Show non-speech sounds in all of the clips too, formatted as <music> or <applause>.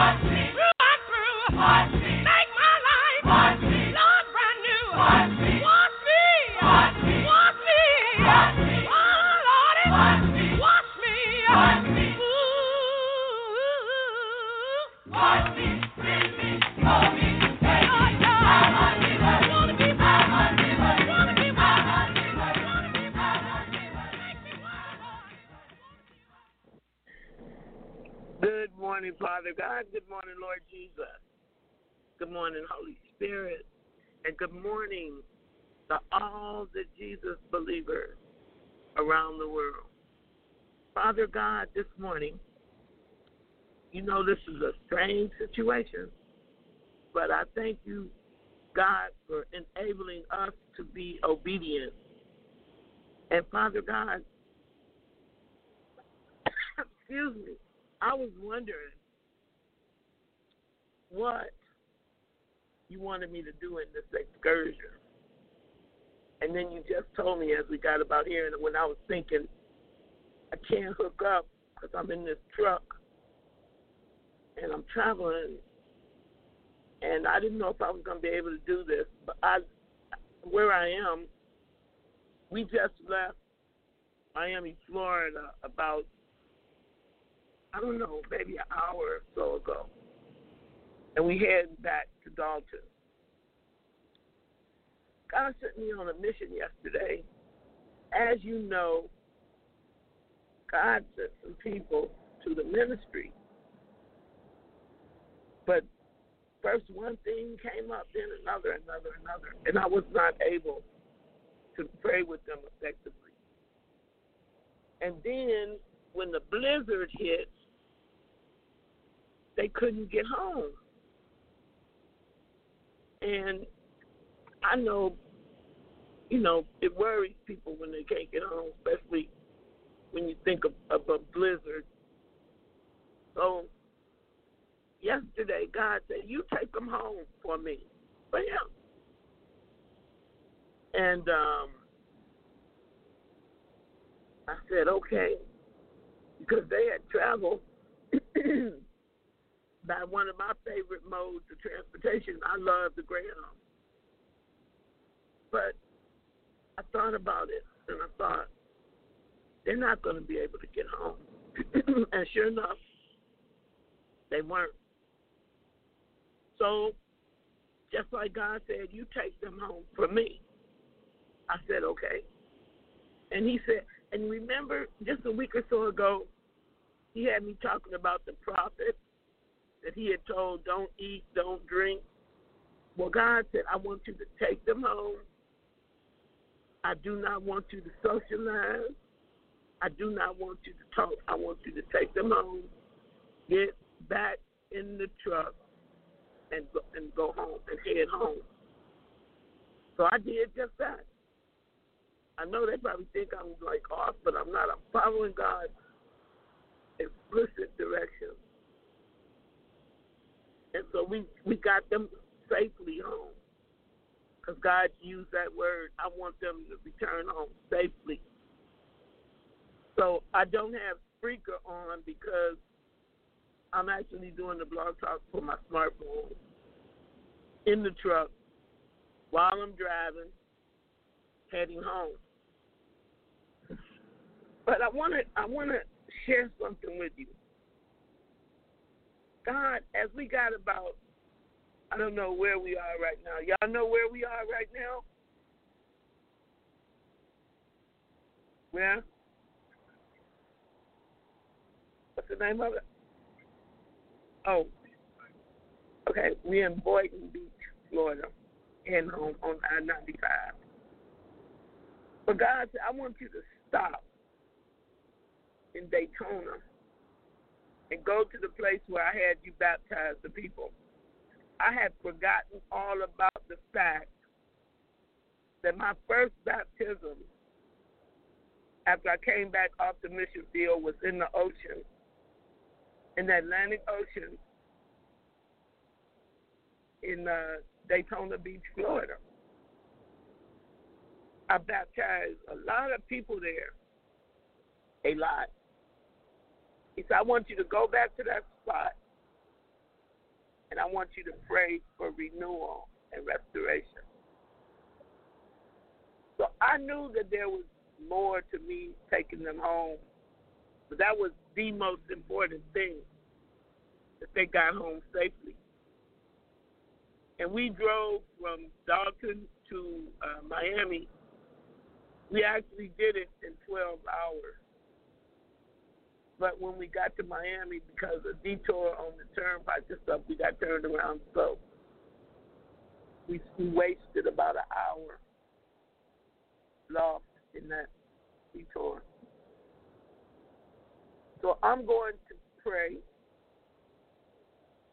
Wash me. Wash morning to all the Jesus believers around the world. Father God, this morning, you know this is a strange situation, but I thank you, God, for enabling us to be obedient. And Father God, <coughs> excuse me, I was wondering what you wanted me to do in this excursion. And then you just told me as we got about here, and when I was thinking, I can't hook up because I'm in this truck and I'm traveling, and I didn't know if I was going to be able to do this. But I, where I am, we just left Miami, Florida, about I don't know, maybe an hour or so ago, and we head back Dalton. God sent me on a mission yesterday. As you know, God sent some people to the ministry. But first one thing came up, then another, another, another. And I was not able to pray with them effectively. And then when the blizzard hit, they couldn't get home. And I know, you know, it worries people when they can't get home, especially when you think of, of a blizzard. So yesterday, God said, "You take them home for me, for him." And um, I said, "Okay," because they had traveled <clears throat> by one of my favorite modes of transportation. I love the Greyhound. But I thought about it and I thought, they're not going to be able to get home. <clears throat> and sure enough, they weren't. So, just like God said, you take them home for me. I said, okay. And he said, and remember, just a week or so ago, he had me talking about the prophet that he had told, don't eat, don't drink. Well, God said, I want you to take them home. I do not want you to socialize. I do not want you to talk. I want you to take them home, get back in the truck, and go, and go home and head home. So I did just that. I know they probably think I'm like off, but I'm not. I'm following God's explicit directions. And so we we got them safely home. Because God used that word. I want them to return home safely. So I don't have Spreaker on because I'm actually doing the blog talk for my smartphone in the truck while I'm driving, heading home. But I want to I want to share something with you. God, as we got about, I don't know where we are right now. Y'all know where we are right now? Where? What's the name of it? Oh, okay. We're in Boynton Beach, Florida, and home on I 95. But God said, I want you to stop in Daytona and go to the place where I had you baptize the people. I had forgotten all about the fact that my first baptism after I came back off the mission field was in the ocean, in the Atlantic Ocean, in uh, Daytona Beach, Florida. I baptized a lot of people there, a lot. He said, I want you to go back to that spot and I want you to pray for renewal and restoration. So I knew that there was more to me taking them home. But that was the most important thing that they got home safely. And we drove from Dalton to uh, Miami. We actually did it in 12 hours. But when we got to Miami, because of detour on the turnpike and stuff, we got turned around. So we, we wasted about an hour lost in that detour. So I'm going to pray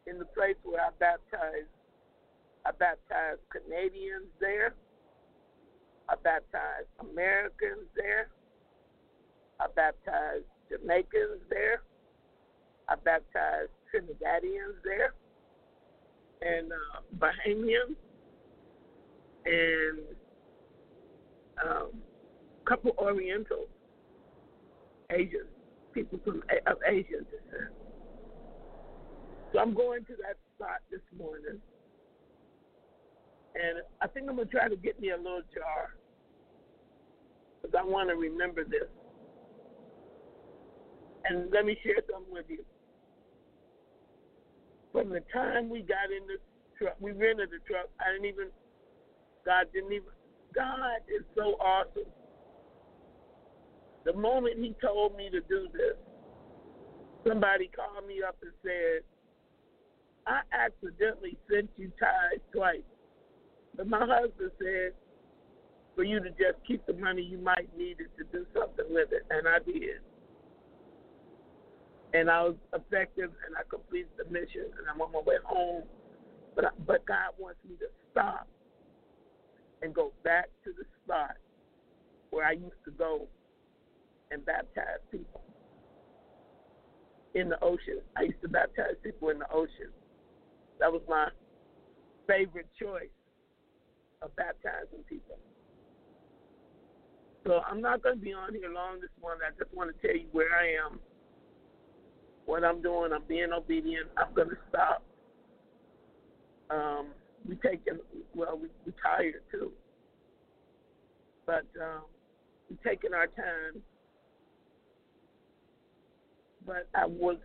in the place where I baptized. I baptized Canadians there. I baptized Americans there. I baptized Jamaicans there. I baptized Trinidadians there. And uh, Bahamians. And um, a couple Orientals, Asians, people from of Asian descent. So I'm going to that spot this morning, and I think I'm gonna try to get me a little jar because I want to remember this. And let me share something with you. From the time we got in the truck, we rented the truck. I didn't even, God didn't even God is so awesome. The moment He told me to do this, somebody called me up and said, I accidentally sent you tithes twice. But my husband said, for you to just keep the money you might need it to do something with it. And I did. And I was effective and I completed the mission and I'm on my way home. But, I, but God wants me to stop and go back to the spot where I used to go and baptize people in the ocean. I used to baptize people in the ocean. That was my favorite choice of baptizing people. So I'm not going to be on here long this morning. I just want to tell you where I am, what I'm doing. I'm being obedient. I'm to stop. Um, we taking well, we, we tired too, but um, we taking our time. But I was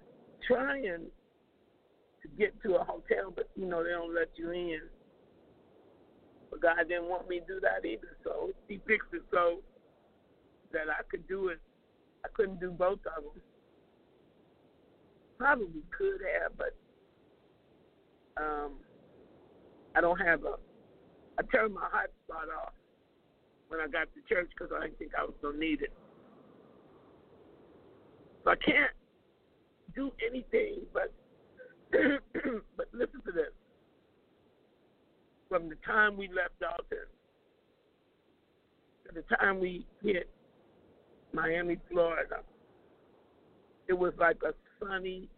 trying to get to a hotel, but you know they don't let you in. But God didn't want me to do that either, so <laughs> He fixed it so that I could do it. I couldn't do both of them. Probably could have, but um, I don't have a. I turned my hotspot off when I got to church because I didn't think I was gonna need it. So I can't do anything but. <clears throat> but listen to this. From the time we left Dalton to the time we hit Miami, Florida, it was like a sunny,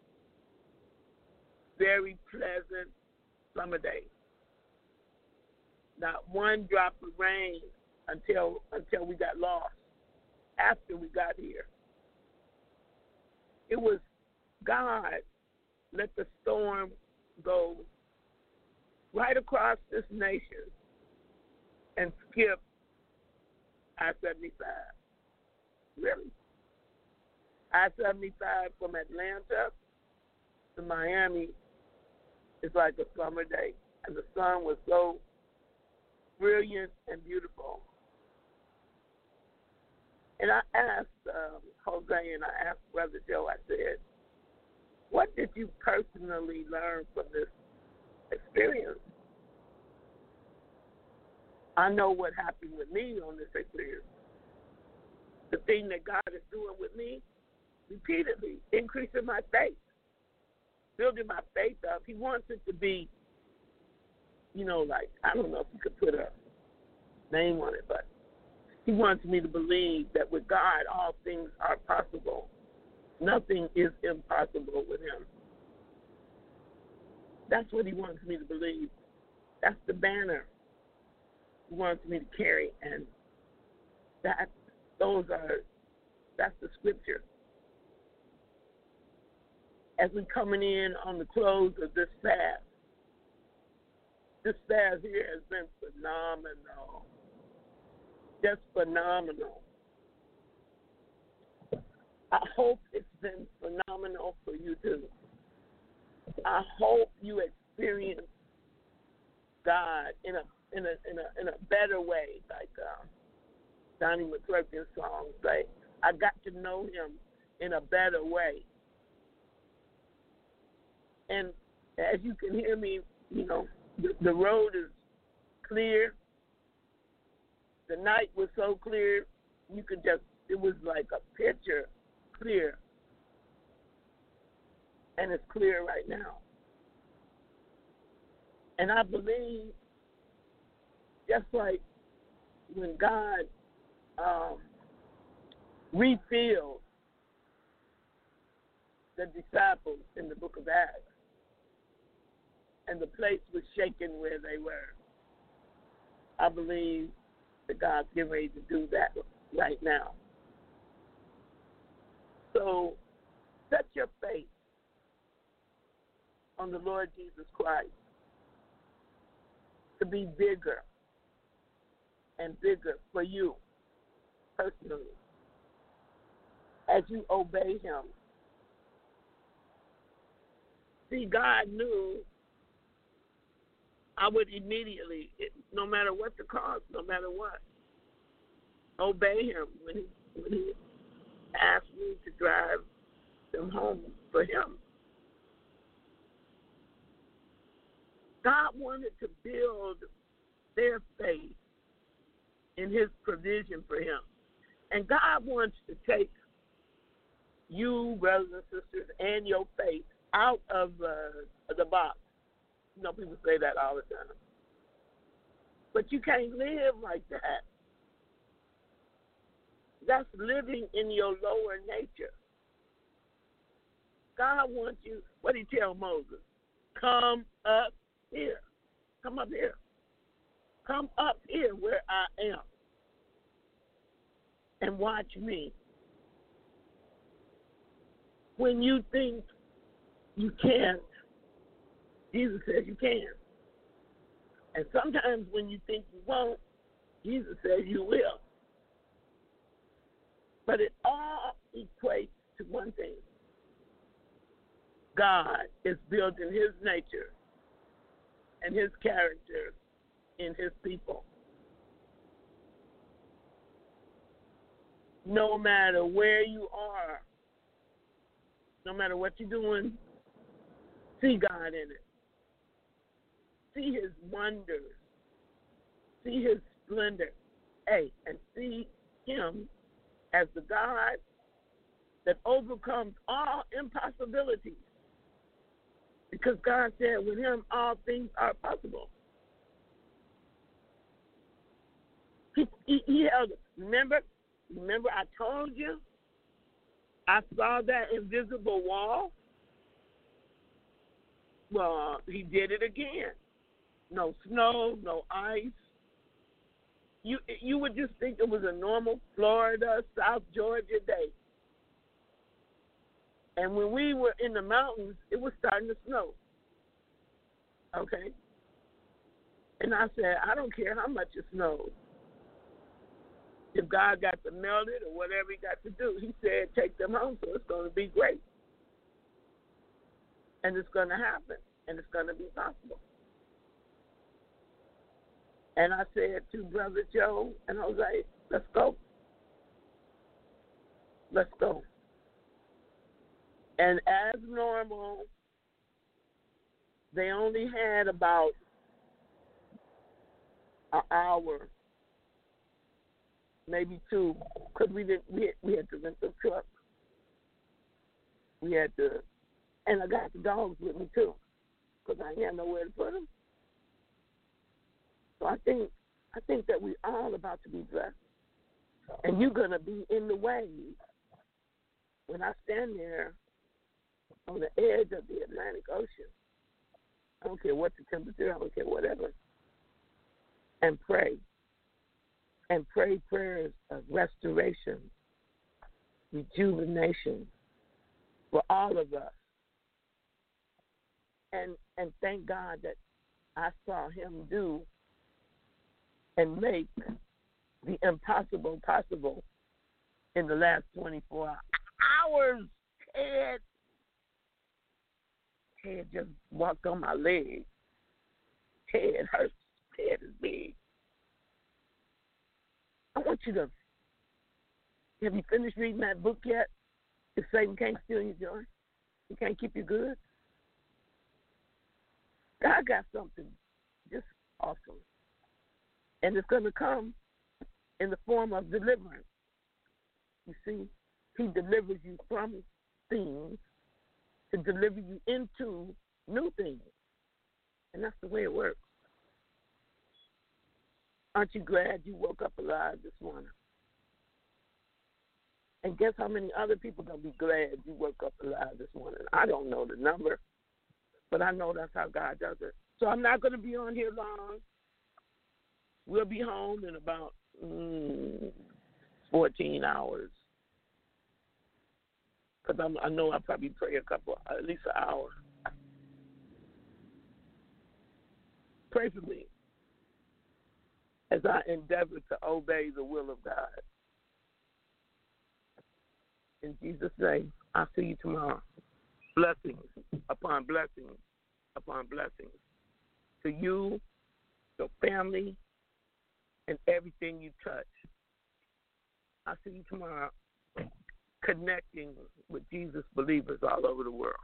very pleasant summer day not one drop of rain until until we got lost after we got here. It was God let the storm go right across this nation and skip I 75. Really? I 75 from Atlanta to Miami is like a summer day. And the sun was so brilliant and beautiful. And I asked um, Jose and I asked Brother Joe, I said, what did you personally learn from this experience? I know what happened with me on this experience. The thing that God is doing with me repeatedly, increasing my faith, building my faith up. He wants it to be you know, like I don't know if you could put a name on it, but he wants me to believe that with God all things are possible. Nothing is impossible with him. That's what he wants me to believe. That's the banner he wants me to carry and that those are that's the scripture. As we're coming in on the close of this fast, this fast here has been phenomenal. Just phenomenal. I hope it's been phenomenal for you too. I hope you experience God in a in a in a in a better way, like uh, Donnie McClurkin's song say. I got to know Him in a better way. And as you can hear me, you know, the, the road is clear. The night was so clear, you could just, it was like a picture clear. And it's clear right now. And I believe, just like when God um, refilled the disciples in the book of Acts, and the place was shaken where they were. I believe that God's getting ready to do that right now. So set your faith on the Lord Jesus Christ to be bigger and bigger for you personally as you obey Him. See, God knew I would immediately, no matter what the cost, no matter what, obey him when he when he asked me to drive them home for him. God wanted to build their faith in his provision for him. And God wants to take you, brothers and sisters, and your faith out of uh, the box you know, people say that all the time. But you can't live like that. That's living in your lower nature. God wants you, what did he tell Moses? Come up here. Come up here. Come up here where I am. And watch me. When you think you can't Jesus says you can. And sometimes when you think you won't, Jesus says you will. But it all equates to one thing God is building his nature and his character in his people. No matter where you are, no matter what you're doing, see God in it see his wonders, see his splendor, hey, and see him as the God that overcomes all impossibilities. Because God said, with him, all things are possible. He, he, he held. Remember, remember I told you I saw that invisible wall? Well, he did it again no snow, no ice. You you would just think it was a normal Florida, South Georgia day. And when we were in the mountains, it was starting to snow. Okay? And I said, I don't care how much it snows. If God got to melt it or whatever he got to do, he said, take them home, so it's going to be great. And it's going to happen, and it's going to be possible. And I said to Brother Joe and Jose, let's go. Let's go. And as normal, they only had about an hour, maybe two, because we didn't. We had, we had to rent the truck. We had to, and I got the dogs with me too, because I had nowhere to put them. So I think I think that we all about to be blessed. And you're gonna be in the way when I stand there on the edge of the Atlantic Ocean. I don't care what the temperature, I don't care whatever. And pray. And pray prayers of restoration, rejuvenation for all of us. And and thank God that I saw him do and make the impossible possible in the last 24 hours, Ted. Ted just walked on my leg. Ted hurts. Ted is big. I want you to. Have you finished reading that book yet? If Satan can't steal your joy, he can't keep you good. God got something just awesome. And it's going to come in the form of deliverance. You see, He delivers you from things to deliver you into new things. And that's the way it works. Aren't you glad you woke up alive this morning? And guess how many other people gonna be glad you woke up alive this morning? I don't know the number, but I know that's how God does it. So I'm not gonna be on here long. We'll be home in about mm, 14 hours. Because I know I'll probably pray a couple, at least an hour. Pray for me as I endeavor to obey the will of God. In Jesus' name, I'll see you tomorrow. Blessings upon blessings upon blessings to you, your family, and everything you touch. I'll see you tomorrow connecting with Jesus believers all over the world.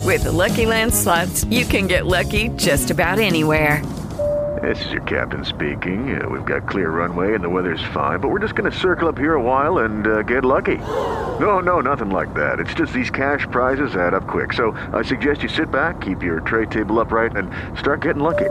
With the Lucky Land slots, you can get lucky just about anywhere. This is your captain speaking. Uh, we've got clear runway and the weather's fine, but we're just going to circle up here a while and uh, get lucky. No, no, nothing like that. It's just these cash prizes add up quick. So I suggest you sit back, keep your tray table upright, and start getting lucky.